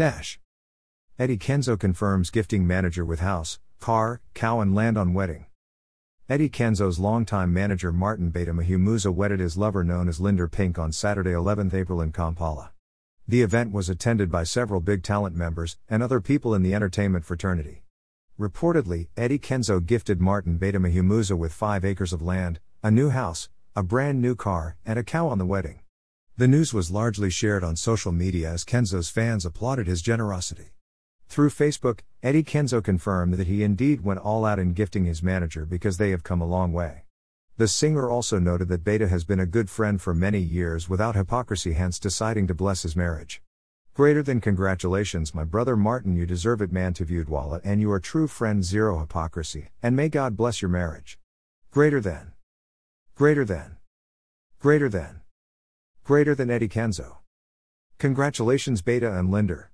Dash. Eddy Kenzo confirms gifting manager with house, car, cow, and land on wedding. Eddy Kenzo's longtime manager Martin Beta Muhumuza wedded his lover known as Linder Pink on Saturday 11 April in Kampala. The event was attended by several big talent members and other people in the entertainment fraternity. Reportedly, Eddy Kenzo gifted Martin Beta Muhumuza with five acres of land, a new house, a brand new car, and a cow on the wedding. The news was largely shared on social media as Kenzo's fans applauded his generosity. Through Facebook, Eddy Kenzo confirmed that he indeed went all out in gifting his manager because they have come a long way. The singer also noted that Beta has been a good friend for many years without hypocrisy, hence deciding to bless his marriage. Greater than congratulations, my brother Martin, you deserve it, man, to viewed wallet, and you are true friend, zero hypocrisy, and may God bless your marriage. Greater than. Greater than. Greater than. Greater than Eddy Kenzo. Congratulations, Beta and Linder.